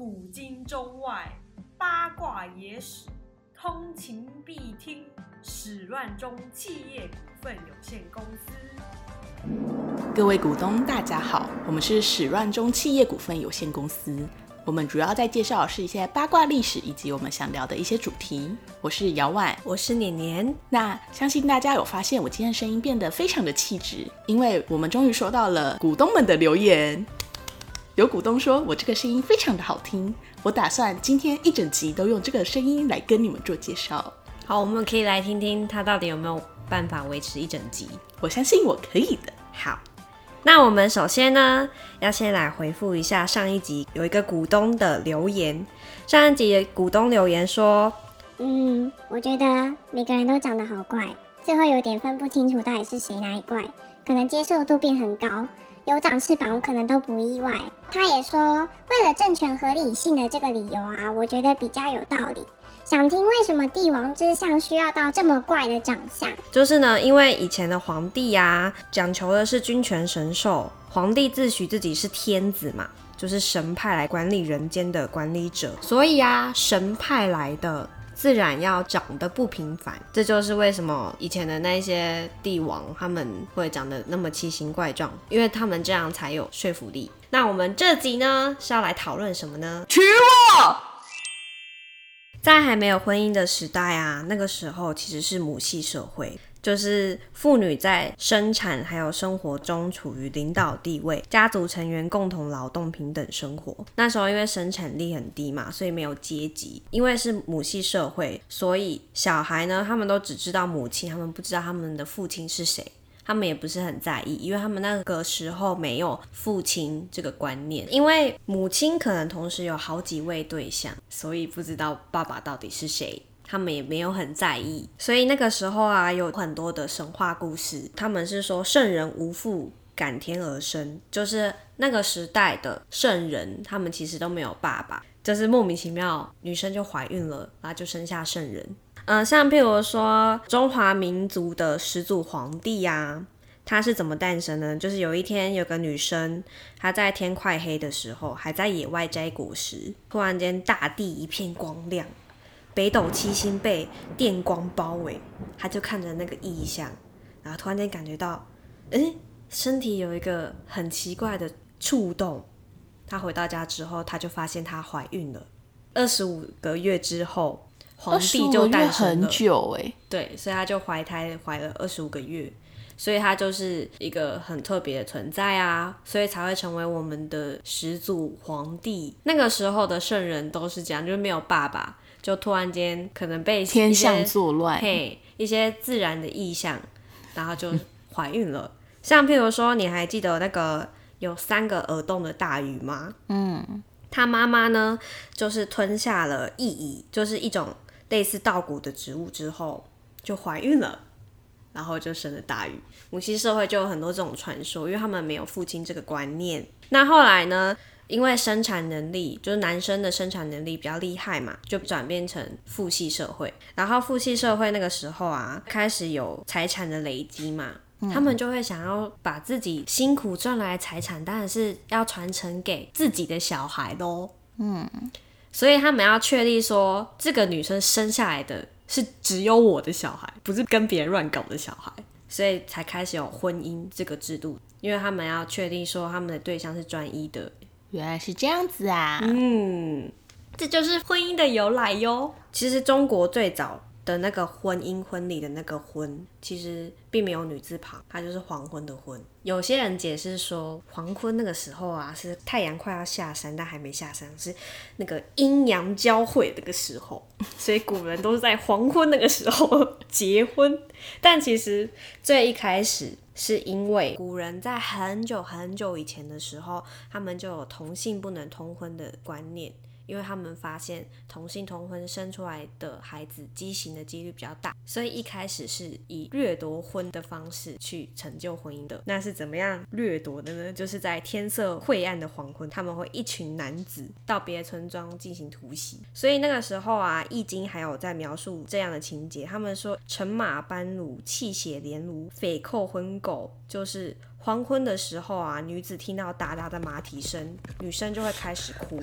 古今中外八卦野史，通勤必听。始乱终企业股份有限公司。各位股东，大家好，我们是始乱终企业股份有限公司。我们主要在介绍的是一些八卦历史以及我们想聊的一些主题。我是姚婉，我是年年。那相信大家有发现我今天声音变得非常的气质，因为我们终于收到了股东们的留言。有股东说我这个声音非常的好听，我打算今天一整集都用这个声音来跟你们做介绍。好，我们可以来听听他到底有没有办法维持一整集。我相信我可以的。好，那我们首先呢，要先来回复一下上一集有一个股东的留言。上一集股东留言说，嗯，我觉得每个人都长得好怪，最后有点分不清楚到底是谁哪里怪，可能接受度变很高，有长翅膀我可能都不意外。他也说，为了政权合理性的这个理由啊，我觉得比较有道理。想听为什么帝王之相需要到这么怪的长相？就是呢，因为以前的皇帝呀，讲求的是君权神授，皇帝自诩自己是天子嘛，就是神派来管理人间的管理者，所以啊，神派来的自然要长得不平凡。这就是为什么以前的那些帝王他们会长得那么奇形怪状，因为他们这样才有说服力。那我们这集呢是要来讨论什么呢？娶我！在还没有婚姻的时代啊，那个时候其实是母系社会，就是妇女在生产还有生活中处于领导地位，家族成员共同劳动，平等生活。那时候因为生产力很低嘛，所以没有阶级。因为是母系社会，所以小孩呢，他们都只知道母亲，他们不知道他们的父亲是谁。他们也不是很在意，因为他们那个时候没有父亲这个观念，因为母亲可能同时有好几位对象，所以不知道爸爸到底是谁，他们也没有很在意。所以那个时候啊，有很多的神话故事，他们是说圣人无父，感天而生，就是那个时代的圣人，他们其实都没有爸爸，就是莫名其妙，女生就怀孕了，然后就生下圣人。嗯，像譬如说中华民族的始祖皇帝呀，他是怎么诞生呢？就是有一天有个女生，她在天快黑的时候，还在野外摘果实，突然间大地一片光亮，北斗七星被电光包围，他就看着那个异象，然后突然间感觉到，诶，身体有一个很奇怪的触动。他回到家之后，他就发现她怀孕了，二十五个月之后。皇帝就诞生很久哎，对，所以他就怀胎怀了二十五个月，所以他就是一个很特别的存在啊，所以才会成为我们的始祖皇帝。那个时候的圣人都是这样，就是没有爸爸，就突然间可能被天象作乱，嘿，一些自然的意象，然后就怀孕了。像譬如说，你还记得那个有三个耳洞的大鱼吗？嗯，他妈妈呢，就是吞下了异蚁，就是一种。类似稻谷的植物之后就怀孕了，然后就生了大鱼。母系社会就有很多这种传说，因为他们没有父亲这个观念。那后来呢？因为生产能力就是男生的生产能力比较厉害嘛，就转变成父系社会。然后父系社会那个时候啊，开始有财产的累积嘛，他们就会想要把自己辛苦赚来的财产，当然是要传承给自己的小孩喽。嗯。所以他们要确立说，这个女生生下来的是只有我的小孩，不是跟别人乱搞的小孩，所以才开始有婚姻这个制度。因为他们要确定说，他们的对象是专一的。原来是这样子啊！嗯，这就是婚姻的由来哟。其实中国最早。的那个婚姻婚礼的那个婚，其实并没有女字旁，它就是黄昏的昏。有些人解释说，黄昏那个时候啊，是太阳快要下山，但还没下山，是那个阴阳交汇那个时候，所以古人都是在黄昏那个时候结婚。但其实最一开始是因为古人在很久很久以前的时候，他们就有同性不能通婚的观念。因为他们发现同性同婚生出来的孩子畸形的几率比较大，所以一开始是以掠夺婚的方式去成就婚姻的。那是怎么样掠夺的呢？就是在天色晦暗的黄昏，他们会一群男子到别的村庄进行突袭。所以那个时候啊，《易经》还有在描述这样的情节，他们说：“乘马班虏，泣血连庐，匪寇婚狗，就是黄昏的时候啊，女子听到哒哒的马蹄声，女生就会开始哭，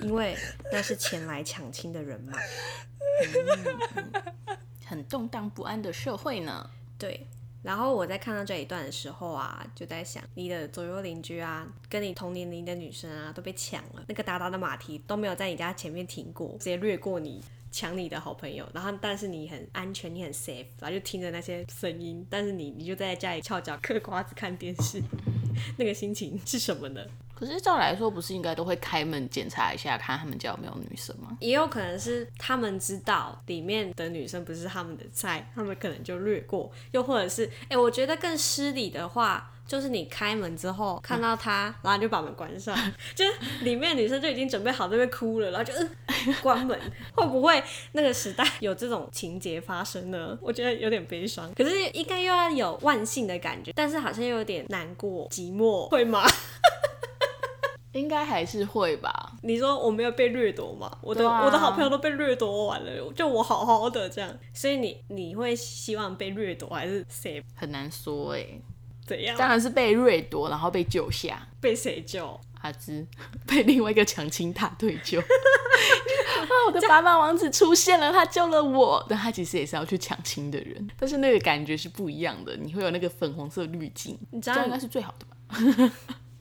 因为那是前来抢亲的人马。很动荡不安的社会呢。对，然后我在看到这一段的时候啊，就在想，你的左右邻居啊，跟你同年龄的女生啊，都被抢了，那个达达的马蹄都没有在你家前面停过，直接掠过你。抢你的好朋友，然后但是你很安全，你很 safe，然后就听着那些声音，但是你你就在家里翘脚嗑瓜子看电视，那个心情是什么呢？可是照来说，不是应该都会开门检查一下，看他们家有没有女生吗？也有可能是他们知道里面的女生不是他们的菜，他们可能就略过，又或者是，哎，我觉得更失礼的话。就是你开门之后看到他，然后就把门关上，就是里面女生就已经准备好在那哭了，然后就关门。会不会那个时代有这种情节发生呢？我觉得有点悲伤，可是应该又要有万幸的感觉，但是好像又有点难过、寂寞，会吗？应该还是会吧。你说我没有被掠夺吗？我的我的好朋友都被掠夺完了，就我好好的这样。所以你你会希望被掠夺还是谁？很难说哎。怎样？当然是被掠夺，然后被救下。被谁救？阿芝 被另外一个强亲大队救。啊！我的白马王子出现了，他救了我。但他其实也是要去抢亲的人，但是那个感觉是不一样的。你会有那个粉红色滤镜，你知道应该是最好的吧？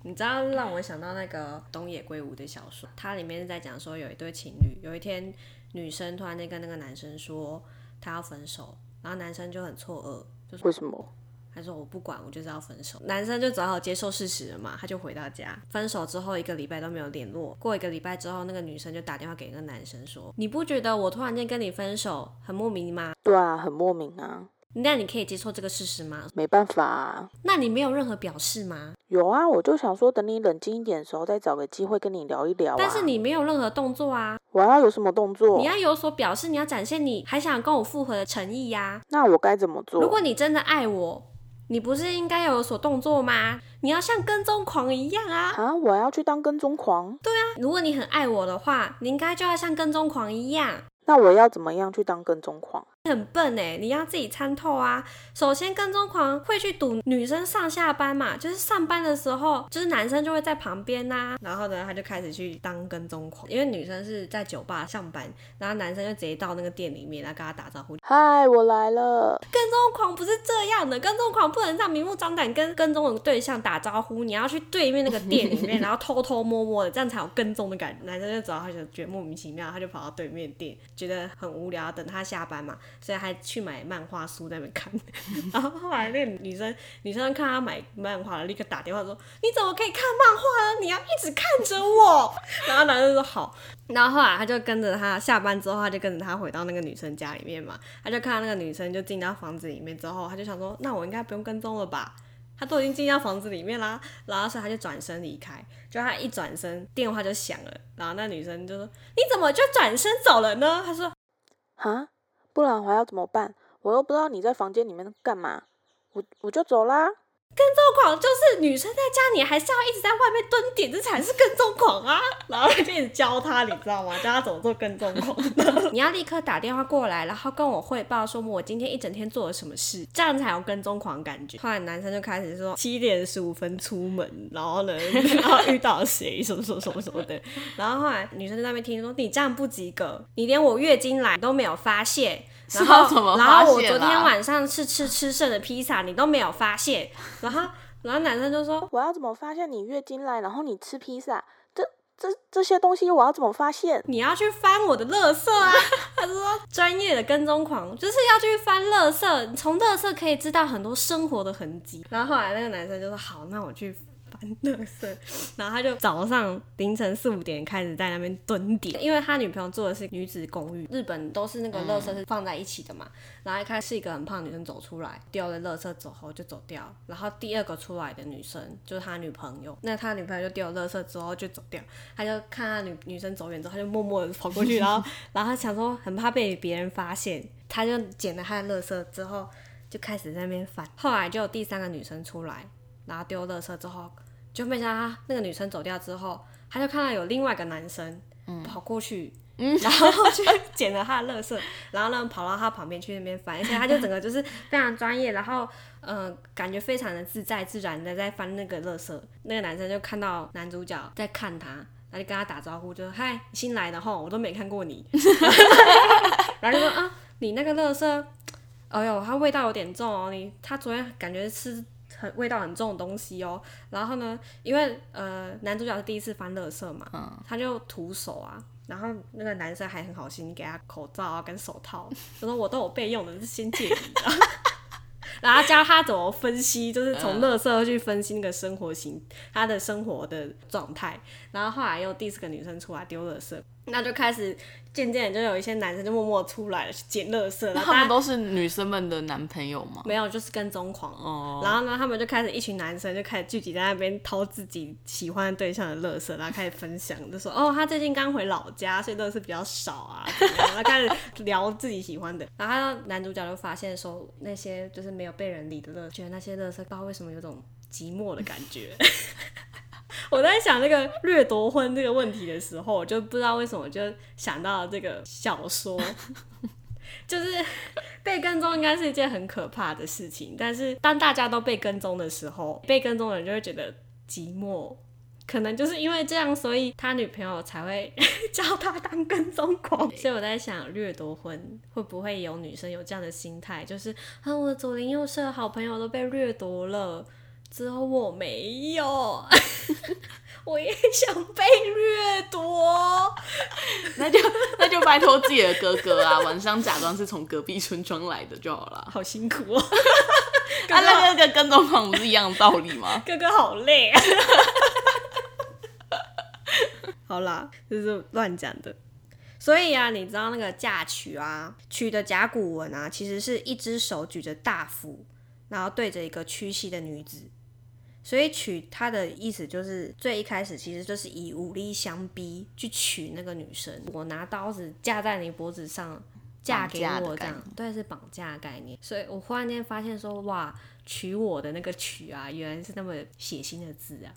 你知道让我想到那个东野圭吾的小说，它里面是在讲说有一对情侣，有一天女生突然间跟那个男生说她要分手，然后男生就很错愕，就说为什么？他说我不管，我就是要分手。男生就只好接受事实了嘛，他就回到家。分手之后一个礼拜都没有联络。过一个礼拜之后，那个女生就打电话给那个男生说：“你不觉得我突然间跟你分手很莫名吗？”“对啊，很莫名啊。”“那你可以接受这个事实吗？”“没办法啊。”“那你没有任何表示吗？”“有啊，我就想说等你冷静一点的时候再找个机会跟你聊一聊。”“但是你没有任何动作啊。”“我要有什么动作？”“你要有所表示，你要展现你还想跟我复合的诚意呀。”“那我该怎么做？”“如果你真的爱我。”你不是应该有所动作吗？你要像跟踪狂一样啊！啊，我要去当跟踪狂？对啊，如果你很爱我的话，你应该就要像跟踪狂一样。那我要怎么样去当跟踪狂？很笨哎，你要自己参透啊。首先，跟踪狂会去堵女生上下班嘛，就是上班的时候，就是男生就会在旁边呐。然后呢，他就开始去当跟踪狂，因为女生是在酒吧上班，然后男生就直接到那个店里面来跟他打招呼。嗨，我来了。跟踪狂不是这样的，跟踪狂不能这样明目张胆跟跟踪的对象打招呼，你要去对面那个店里面，然后偷偷摸摸的，这样才有跟踪的感觉。男生就知道他就觉得莫名其妙，他就跑到对面店。觉得很无聊，等他下班嘛，所以还去买漫画书在那边看。然后后来那个女生，女生看他买漫画了，立刻打电话说：“你怎么可以看漫画呢？你要一直看着我。” 然后男生说：“好。”然后后来他就跟着他下班之后，他就跟着他回到那个女生家里面嘛。他就看到那个女生就进到房子里面之后，他就想说：“那我应该不用跟踪了吧？”他都已经进到房子里面啦，然后所以他就转身离开。就他一转身，电话就响了，然后那女生就说：“你怎么就转身走了呢？”他说：“啊，不然我要怎么办？我又不知道你在房间里面干嘛，我我就走啦。”跟踪狂就是女生在家里还是要一直在外面蹲点，这才是跟踪狂啊！然后就一直教他，你知道吗？教他怎么做跟踪狂。你要立刻打电话过来，然后跟我汇报说我今天一整天做了什么事，这样才有跟踪狂感觉。后来男生就开始说七点十五分出门，然后呢，然后遇到谁，什么什么什么什么的。然后后来女生在那边听说你这样不及格，你连我月经来都没有发现。然后，然后我昨天晚上是吃吃剩的披萨，你都没有发现。然后，然后男生就说：“我要怎么发现你月经来，然后你吃披萨？这、这这些东西我要怎么发现？你要去翻我的垃圾啊！” 他说：“专业的跟踪狂就是要去翻垃圾，从垃圾可以知道很多生活的痕迹。”然后后来那个男生就说：“好，那我去。”乐色，然后他就早上凌晨四五点开始在那边蹲点，因为他女朋友住的是女子公寓，日本都是那个乐色是放在一起的嘛。然后一开始是一个很胖女生走出来，丢了乐色走后就走掉。然后第二个出来的女生就是他女朋友，那他女朋友就丢了乐色之后就走掉，他就看他女女生走远之后，他就默默的跑过去，然后 然后他想说很怕被别人发现，他就捡了他的乐色之后就开始在那边翻。后来就有第三个女生出来，然后丢乐色之后。就没想到那个女生走掉之后，他就看到有另外一个男生跑过去，然后去捡了他的垃圾，然后呢跑到他旁边去那边翻，而且他就整个就是非常专业，然后嗯、呃感觉非常的自在自然的在翻那个垃圾。那个男生就看到男主角在看他，他就跟他打招呼，就说嗨新来的吼，我都没看过你，然后就说啊你那个垃圾，哎呦它味道有点重哦，你他昨天感觉吃。很味道很重的东西哦，然后呢，因为呃男主角是第一次翻垃圾嘛，嗯他就徒手啊，然后那个男生还很好心给他口罩啊跟手套，他说我都有备用的，是先借你的。然后教他怎么分析，就是从垃圾去分析那个生活型，他的生活的状态。然后后来又第四个女生出来丢垃圾，那就开始渐渐地就有一些男生就默默出来了去捡垃圾，然那后大家他们都是女生们的男朋友吗？没有就是跟踪狂。哦，然后呢，他们就开始一群男生就开始聚集在那边掏自己喜欢的对象的垃圾，然后开始分享，就说哦，他最近刚回老家，所以垃圾比较少啊？然后开始聊自己喜欢的。然后他男主角就发现说，那些就是没有被人理的垃圾，觉得那些垃圾不知道为什么有种寂寞的感觉。我在想那个掠夺婚这个问题的时候，我就不知道为什么就想到了这个小说，就是 被跟踪应该是一件很可怕的事情，但是当大家都被跟踪的时候，被跟踪的人就会觉得寂寞。可能就是因为这样，所以他女朋友才会 叫他当跟踪狂。所以我在想，掠夺婚会不会有女生有这样的心态，就是啊，我的左邻右舍好朋友都被掠夺了，只有我没有，我也想被掠夺。那就那就拜托自己的哥哥啊，晚上假装是从隔壁村庄来的就好了。好辛苦哦，啊，那个跟跟踪狂不是一样的道理吗？哥哥好累。啊好啦，这是乱讲的。所以啊，你知道那个嫁娶啊，娶的甲骨文啊，其实是一只手举着大斧，然后对着一个屈膝的女子。所以娶它的意思就是，最一开始其实就是以武力相逼去娶那个女生。我拿刀子架在你脖子上，嫁给我这样，对，是绑架的概念。所以我忽然间发现说，哇，娶我的那个娶啊，原来是那么血腥的字啊。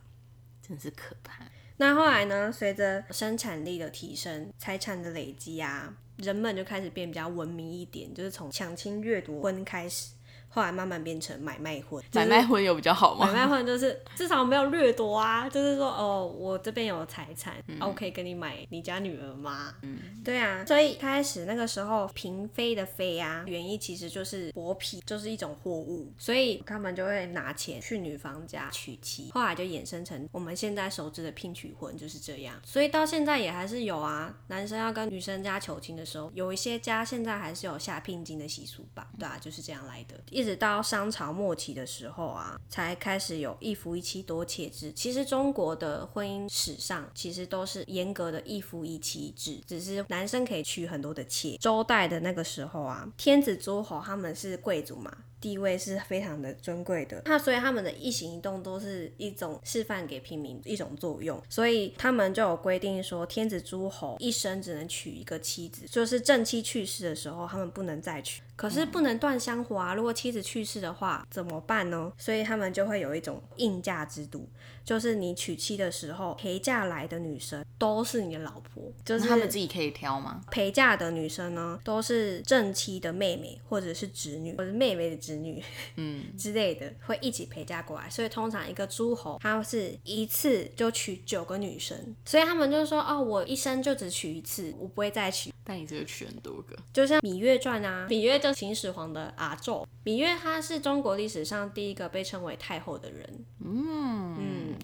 真是可怕。那后来呢？随着生产力的提升、财产的累积啊，人们就开始变比较文明一点，就是从抢亲掠夺婚开始，后来慢慢变成买卖婚。买卖婚有比较好吗？买卖婚就是 至少没有掠夺啊，就是说哦，我这边有财产、嗯啊我可以跟你买你家女儿吗？嗯，对啊。所以开始那个时候，嫔妃的妃啊，原意其实就是薄皮，就是一种货物，所以他们就会拿钱去女方家娶妻，后来就衍生成我们现在熟知的聘娶婚就是这样。所以到现在也还是有啊，男生要跟女生家求亲的时候，有一些家现在还是有下聘金的习俗吧？对啊，就是这样来的。一直到商朝末期的时候啊，才开始有一夫一妻多妾制。其实中国的婚姻史上其实都是严格的一夫一妻制，只是男生可以娶很多的妾。周代的那个时候啊，天子诸侯他们是贵族嘛，地位是非常的尊贵的，那所以他们的一行一动都是一种示范给平民一种作用，所以他们就有规定说，天子诸侯一生只能娶一个妻子，就是正妻去世的时候，他们不能再娶。可是不能断香火啊！如果妻子去世的话，怎么办呢？所以他们就会有一种应嫁制度，就是你娶妻的时候，陪嫁来的女生都是你的老婆，就是他们自己可以挑吗？陪嫁的女生呢，都是正妻的妹妹，或者是侄女，或者妹妹的侄女，嗯，之类的，会一起陪嫁过来。所以通常一个诸侯，他是一次就娶九个女生，所以他们就说：“哦，我一生就只娶一次，我不会再娶。”但你这个娶很多个，就像《芈月传》啊，芈月就秦始皇的阿胄，芈月她是中国历史上第一个被称为太后的人。嗯，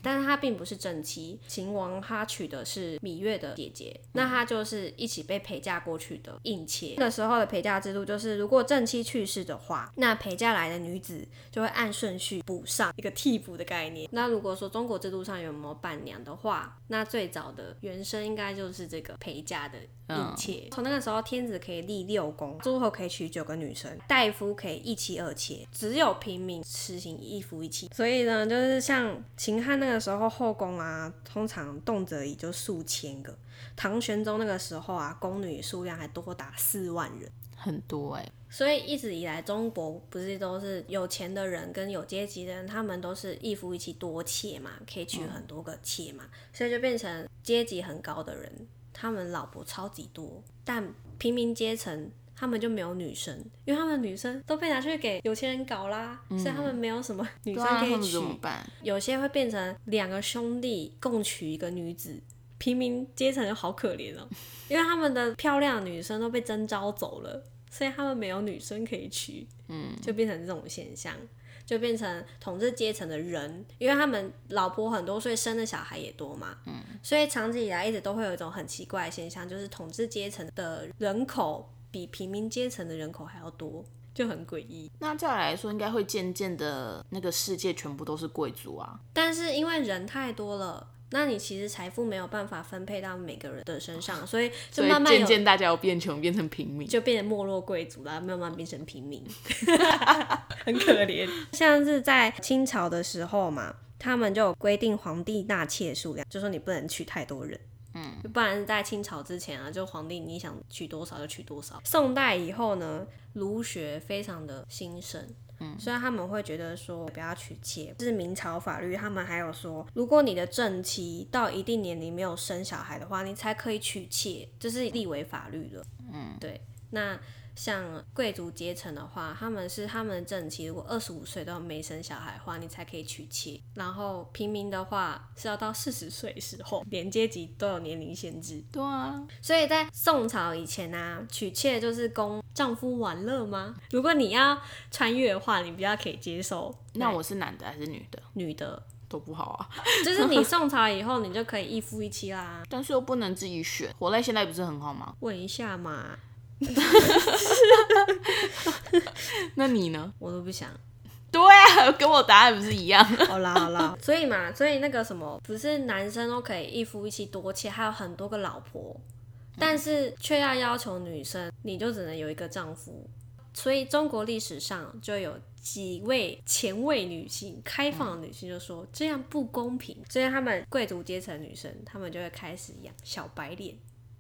但是她并不是正妻，秦王他娶的是芈月的姐姐，那她就是一起被陪嫁过去的应妾。那个时候的陪嫁制度就是，如果正妻去世的话，那陪嫁来的女子就会按顺序补上一个替补的概念。那如果说中国制度上有没有伴娘的话，那最早的原生应该就是这个陪嫁的应妾。从那个时候，天子可以立六宫，诸侯可以娶九个女生，大夫可以一妻二妾，只有平民实行一夫一妻。所以呢，就是像秦汉那个时候后宫啊，通常动辄也就数千个。唐玄宗那个时候啊，宫女数量还多达四万人。很多哎、所以一直以来，中国不是都是有钱的人跟有阶级的人，他们都是一夫一妻多妾嘛，可以娶很多个妾嘛，所以就变成阶级很高的人，他们老婆超级多，但平民阶层他们就没有女生，因为他们女生都被拿去给有钱人搞啦，所以他们没有什么女生可以娶？有些会变成两个兄弟共娶一个女子，平民阶层就好可怜哦，因为他们的漂亮的女生都被征召走了，所以他们没有女生可以娶，嗯，就变成这种现象。就变成统治阶层的人，因为他们老婆很多，所以生的小孩也多嘛，嗯，所以长期以来一直都会有一种很奇怪的现象，就是统治阶层的人口比平民阶层的人口还要多，就很诡异。那再来说，应该会渐渐的，那个世界全部都是贵族啊。但是因为人太多了，那你其实财富没有办法分配到每个人的身上，所以就慢慢渐渐大家要变穷，变成平民。就变成没落贵族啦，慢慢变成平民，很可怜。像是在清朝的时候嘛，他们就有规定皇帝纳妾数量，就说你不能娶太多人。嗯，不然在清朝之前啊，就皇帝你想娶多少就娶多少。宋代以后呢，儒学非常的兴盛，嗯，虽然他们会觉得说不要娶妾。是明朝法律，他们还有说，如果你的正妻到一定年龄没有生小孩的话，你才可以娶妾，这是立为法律的。嗯，对。那像贵族阶层的话，他们是他们的正妻，如果二十五岁都没生小孩的话，你才可以娶妻。然后平民的话是要到四十岁时候，连阶级都有年龄限制。对啊，所以在宋朝以前啊，娶妾就是供丈夫玩乐吗？如果你要穿越的话，你比较可以接受。那我是男的还是女的女的，都不好啊，就是你宋朝以后，你就可以一夫一妻啦。但是又不能自己选。活在现在不是很好吗？问一下嘛，那你呢？我都不想。对啊，跟我答案不是一样？好啦好啦，所以嘛，所以那个什么，不是男生都可以一夫一妻多妾，还有很多个老婆，但是却要要求女生，你就只能有一个丈夫。所以中国历史上就有几位前卫女性、开放的女性就说这样不公平，所以他们贵族阶层女生，她们就会开始养小白脸。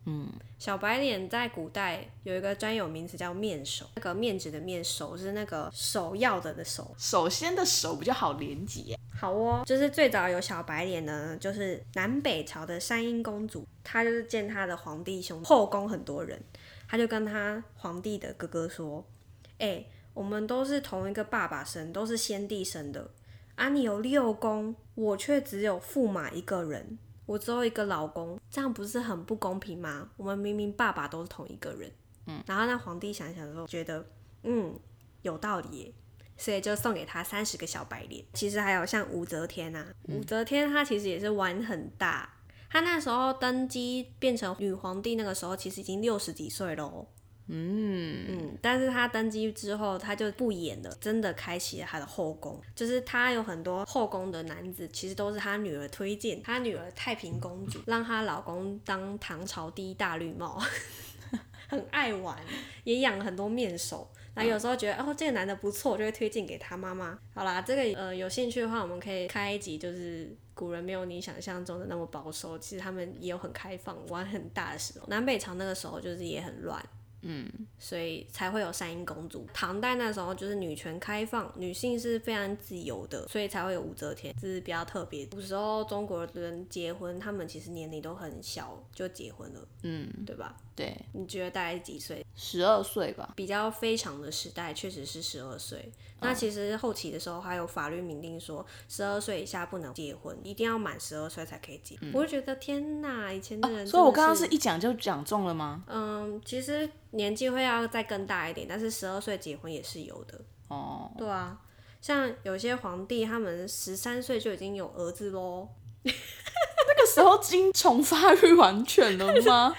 嗯，小白脸在古代有一个专有名词叫面首，那个面子的面，首是那个首要的的首，首先的首比较好连接。好哦，就是最早有小白脸呢，就是南北朝的山阴公主，她就是见她的皇帝兄后宫很多人，她就跟她皇帝的哥哥说：“哎、我们都是同一个爸爸生，都是先帝生的，啊，你有六宫，我却只有驸马一个人，我只有一个老公，这样不是很不公平吗？我们明明爸爸都是同一个人。”嗯，然后那皇帝想想说，觉得嗯有道理耶。所以就送给他三十个小白脸。其实还有像武则天啊，武则天她其实也是玩很大。她那时候登基变成女皇帝，那个时候其实已经六十几岁喽。嗯，嗯，但是他登基之后，他就不演了，真的开启了他的后宫。就是他有很多后宫的男子，其实都是他女儿推荐。他女儿太平公主 让她老公当唐朝第一大绿帽，很爱玩，也养了很多面首。然后有时候觉得哦，这个男的不错，我就会推荐给他妈妈。好啦，这个呃有兴趣的话，我们可以开一集，就是古人没有你想象中的那么保守，其实他们也有很开放、玩很大的时候。南北朝那个时候就是也很乱，嗯，所以才会有三英公主。唐代那时候就是女权开放，女性是非常自由的，所以才会有武则天，这是比较特别。古时候中国人结婚，他们其实年龄都很小就结婚了，嗯，对吧？对，你觉得大概是几岁？十二岁吧。比较非常的时代确实是十二岁。那其实后期的时候还有法律明定说，十二岁以下不能结婚，一定要满十二岁才可以结。我就觉得天哪，以前的人、嗯所以我刚刚是一讲就讲中了吗？嗯，其实年纪会要再更大一点，但是十二岁结婚也是有的。哦，对啊，像有些皇帝他们十三岁就已经有儿子喽，那个时候精虫发育完全了吗？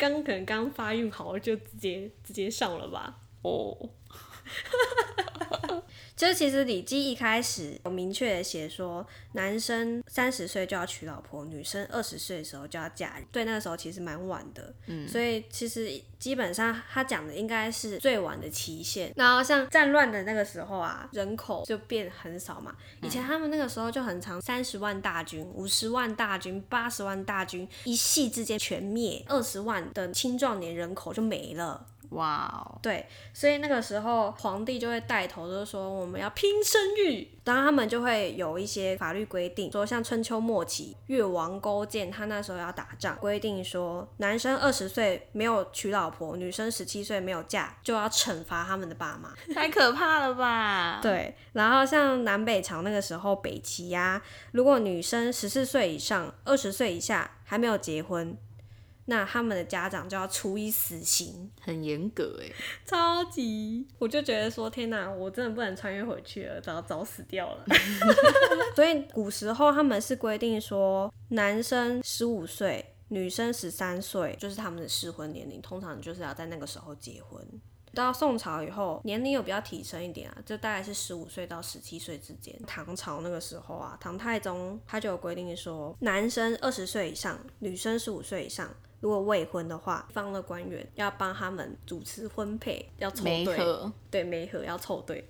刚可能刚发育好就直接直接上了吧。哦，就其实《礼记》一开始有明确的写说，男生三十岁就要娶老婆，女生二十岁的时候就要嫁人。对，那个时候其实蛮晚的，嗯，所以其实基本上他讲的应该是最晚的期限。然后像战乱的那个时候啊，人口就变很少嘛。以前他们那个时候就很长，三十万大军、五十万大军、八十万大军，一夕之间全灭，二十万的青壮年人口就没了。哇哦，对，所以那个时候皇帝就会带头，就是说我们要拼生育。当然，他们就会有一些法律规定，说像春秋末期，越王勾践他那时候要打仗，规定说男生二十岁没有娶老婆，女生十七岁没有嫁，就要惩罚他们的爸妈。太可怕了吧？对，然后像南北朝那个时候，北齐呀、如果女生十四岁以上、二十岁以下还没有结婚，那他们的家长就要处以死刑。很严格哎。超级，我就觉得说，天哪，我真的不能穿越回去了，早早死掉了。所以古时候他们是规定说，男生十五岁，女生十三岁，就是他们的适婚年龄，通常就是要在那个时候结婚。到宋朝以后，年龄有比较提升一点啊，就大概是十五岁到十七岁之间。唐朝那个时候啊，唐太宗他就有规定说，男生二十岁以上，女生十五岁以上，如果未婚的话，方的官员要帮他们主持婚配，要凑对，对，媒合要凑对。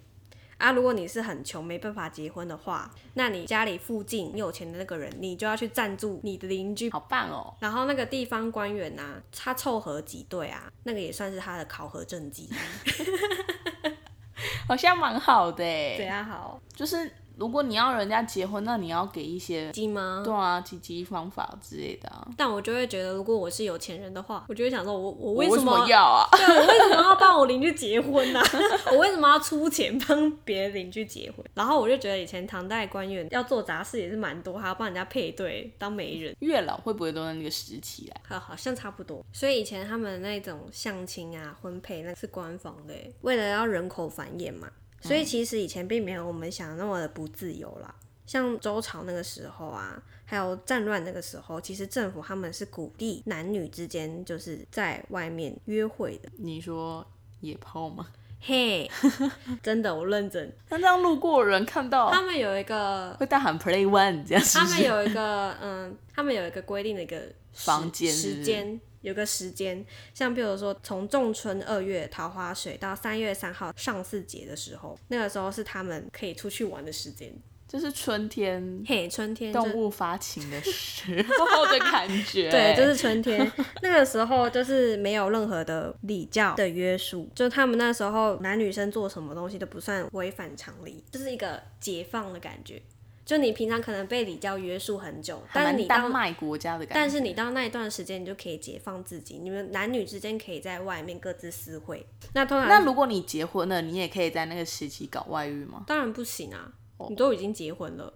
啊，如果你是很穷没办法结婚的话，那你家里附近有钱的那个人，你就要去赞助你的邻居。好棒哦！然后那个地方官员呐、他凑合几对啊，那个也算是他的考核政绩，好像蛮好的 对哎。啊，好就是如果你要人家结婚，那你要给一些鸡吗？对啊，积极方法之类的啊。但我就会觉得，如果我是有钱人的话，我就会想说我，我我为为什么要啊？对我为什么要帮我邻居结婚呢、我为什么要出钱帮别的邻居结婚？然后我就觉得以前唐代官员要做杂事也是蛮多，还要帮人家配对当媒人，月老会不会都在那个时期来？好好像差不多。所以以前他们那种相亲啊、婚配那是官方的耶，为了要人口繁衍嘛。所以其实以前并没有我们想的那么的不自由啦。像周朝那个时候啊，还有战乱那个时候，其实政府他们是鼓励男女之间就是在外面约会的。你说野炮吗？嘿，真的，我认真。那这样路过的人看到他们有一个，会大喊 “play one” 这样是他？们有一个，嗯，他们有一个规定的一个房间时间，有个时间，像比如说从仲春二月桃花水到三月三号上巳节的时候，那个时候是他们可以出去玩的时间。就是春天嘿，春天就动物发情的时候的感觉。对，就是春天那个时候，就是没有任何的礼教的约束，就他们那时候男女生做什么东西都不算违反常理，就是一个解放的感觉。就你平常可能被礼教约束很久，但是你当丹麦国家的感觉。但是你到那一段时间，你就可以解放自己，你们男女之间可以在外面各自私会。那通常那如果你结婚了，你也可以在那个时期搞外遇吗？当然不行啊，哦你都已经结婚了，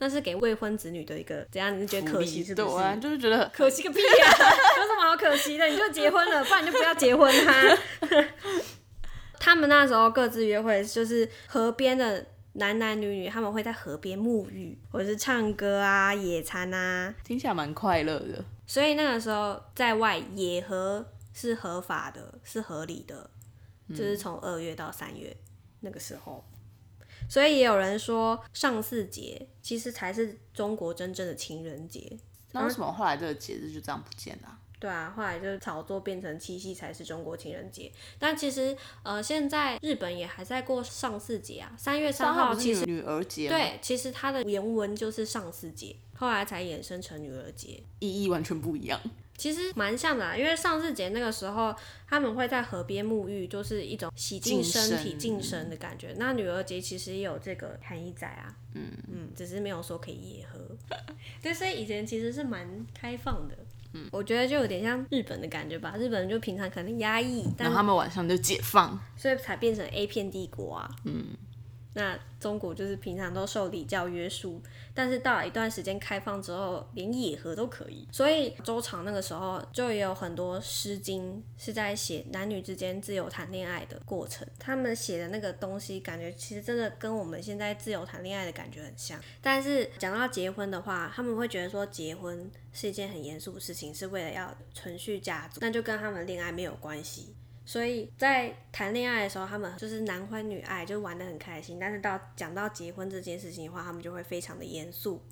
那是给未婚子女的一个怎样？你是觉得可惜是不是？对啊，就是觉得可惜个屁啊、有什么好可惜的？你就结婚了，不然你就不要结婚哈。他们那时候各自约会，就是河边的男男女女，他们会在河边沐浴，或者是唱歌啊、野餐啊。听起来蛮快乐的。所以那个时候在外野合是合法的，是合理的，就是从二月到三月那个时候。所以也有人说上巳节其实才是中国真正的情人节。那为什么后来这个节日就这样不见了啊、对啊，后来就是炒作变成七夕才是中国情人节，但其实呃，现在日本也还在过上巳节啊，三月三号其实女女儿节，对，其实它的原文就是上巳节，后来才衍生成女儿节。意义完全不一样。其实蛮像的、啊，因为上巳节那个时候他们会在河边沐浴，就是一种洗净身体、净净身的感觉。那女儿节其实也有这个含义在啊，嗯嗯，只是没有说可以夜喝。对，所以以前其实是蛮开放的。嗯，我觉得就有点像日本的感觉吧。日本人就平常可能压抑，但然后他们晚上就解放，所以才变成 A 片帝国啊。嗯，那中国就是平常都受礼教约束，但是到了一段时间开放之后，连野合都可以。所以周朝那个时候就也有很多《诗经》是在写男女之间自由谈恋爱的过程。他们写的那个东西，感觉其实真的跟我们现在自由谈恋爱的感觉很像。但是讲到结婚的话，他们会觉得说结婚是一件很严肃的事情，是为了要存续家族，那就跟他们恋爱没有关系。所以在谈恋爱的时候，他们就是男欢女爱，就玩得很开心。但是到讲到结婚这件事情的话，他们就会非常的严肃。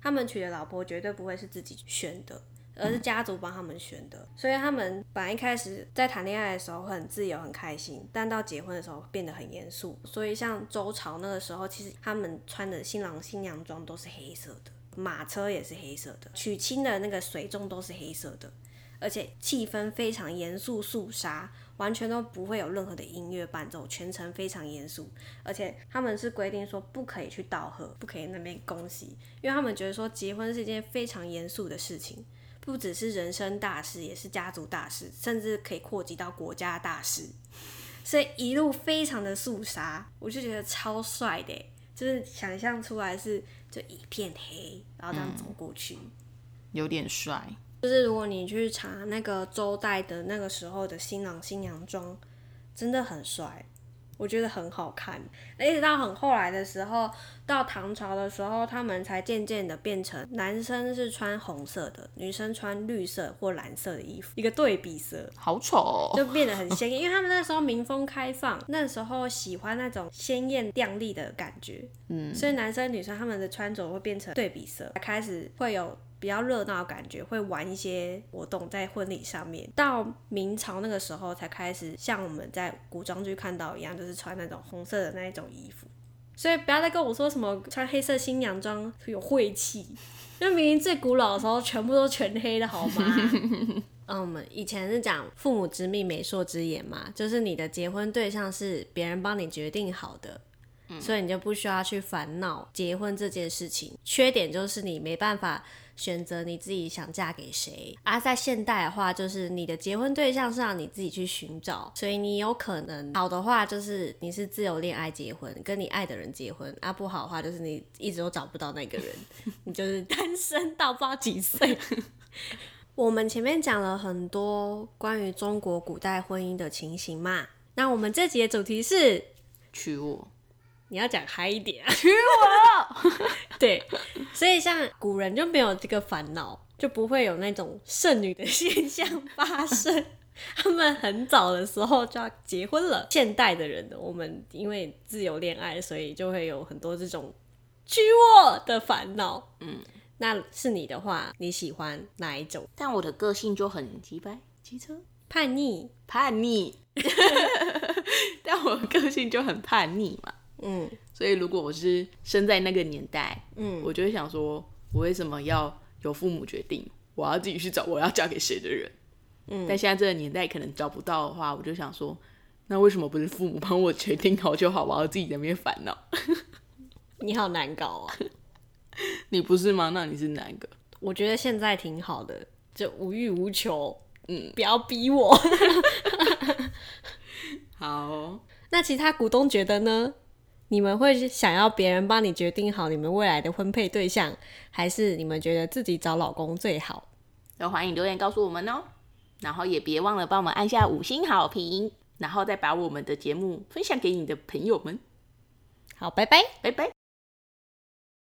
他们娶的老婆绝对不会是自己选的，而是家族帮他们选的。所以他们本来一开始在谈恋爱的时候很自由、很开心，但到结婚的时候变得很严肃。所以像周朝那个时候，其实他们穿的新郎新娘装都是黑色的，马车也是黑色的，娶亲的那个随从都是黑色的。而且气氛非常严肃肃杀，完全都不会有任何的音乐伴奏，全程非常严肃，而且他们是规定说不可以去道贺，不可以那边恭喜，因为他们觉得说结婚是一件非常严肃的事情，不只是人生大事，也是家族大事，甚至可以扩及到国家大事，所以一路非常的肃杀，我就觉得超帅的，就是想象出来是就一片黑，然后这样走过去。有点帅，就是如果你去查那个周代的那个时候的新郎新娘装，真的很帅，我觉得很好看。一直到很后来的时候，到唐朝的时候，他们才渐渐的变成男生是穿红色的，女生穿绿色或蓝色的衣服，一个对比色。好丑、哦。就变得很鲜艳，因为他们那时候民风开放，那时候喜欢那种鲜艳亮丽的感觉，嗯，所以男生女生他们的穿着会变成对比色，开始会有比较热闹的感觉，会玩一些活动在婚礼上面。到明朝那个时候才开始像我们在古装剧看到一样，就是穿那种红色的那一种衣服。所以不要再跟我说什么穿黑色新娘装有晦气，因为明明最古老的时候全部都全黑的好吗？嗯，我们以前是讲父母之命，媒妁之言嘛，就是你的结婚对象是别人帮你决定好的，所以你就不需要去烦恼结婚这件事情。缺点就是你没办法选择你自己想嫁给谁，而、在现代的话，就是你的结婚对象是让你自己去寻找，所以你有可能好的话就是你是自由恋爱结婚，跟你爱的人结婚；啊，不好的话就是你一直都找不到那个人，你就是单身到不知道几岁。我们前面讲了很多关于中国古代婚姻的情形嘛，那我们这集的主题是娶我，你要讲嗨一点、啊，娶我。对，所以像古人就没有这个烦恼，就不会有那种剩女的现象发生。他们很早的时候就要结婚了。现代的人呢，我们因为自由恋爱，所以就会有很多这种娶我的烦恼。嗯，那是你的话，你喜欢哪一种？但我的个性就很急掰，机车叛逆？叛逆，但我的个性就很叛逆嘛。嗯所以如果我是生在那个年代，嗯，我就会想说，我为什么要由父母决定？我要自己去找我要嫁给谁的人。嗯但现在这个年代可能找不到的话，我就想说，那为什么不是父母帮我决定好就好？我要自己在那边烦恼。你好难搞啊！你不是吗？那你是哪一个？我觉得现在挺好的，就无欲无求。嗯，不要逼我。好，那其他股东觉得呢？你们会想要别人帮你决定好你们未来的婚配对象，还是你们觉得自己找老公最好？都欢迎留言告诉我们哦。然后也别忘了帮我们按下五星好评，然后再把我们的节目分享给你的朋友们。好，拜拜。拜拜。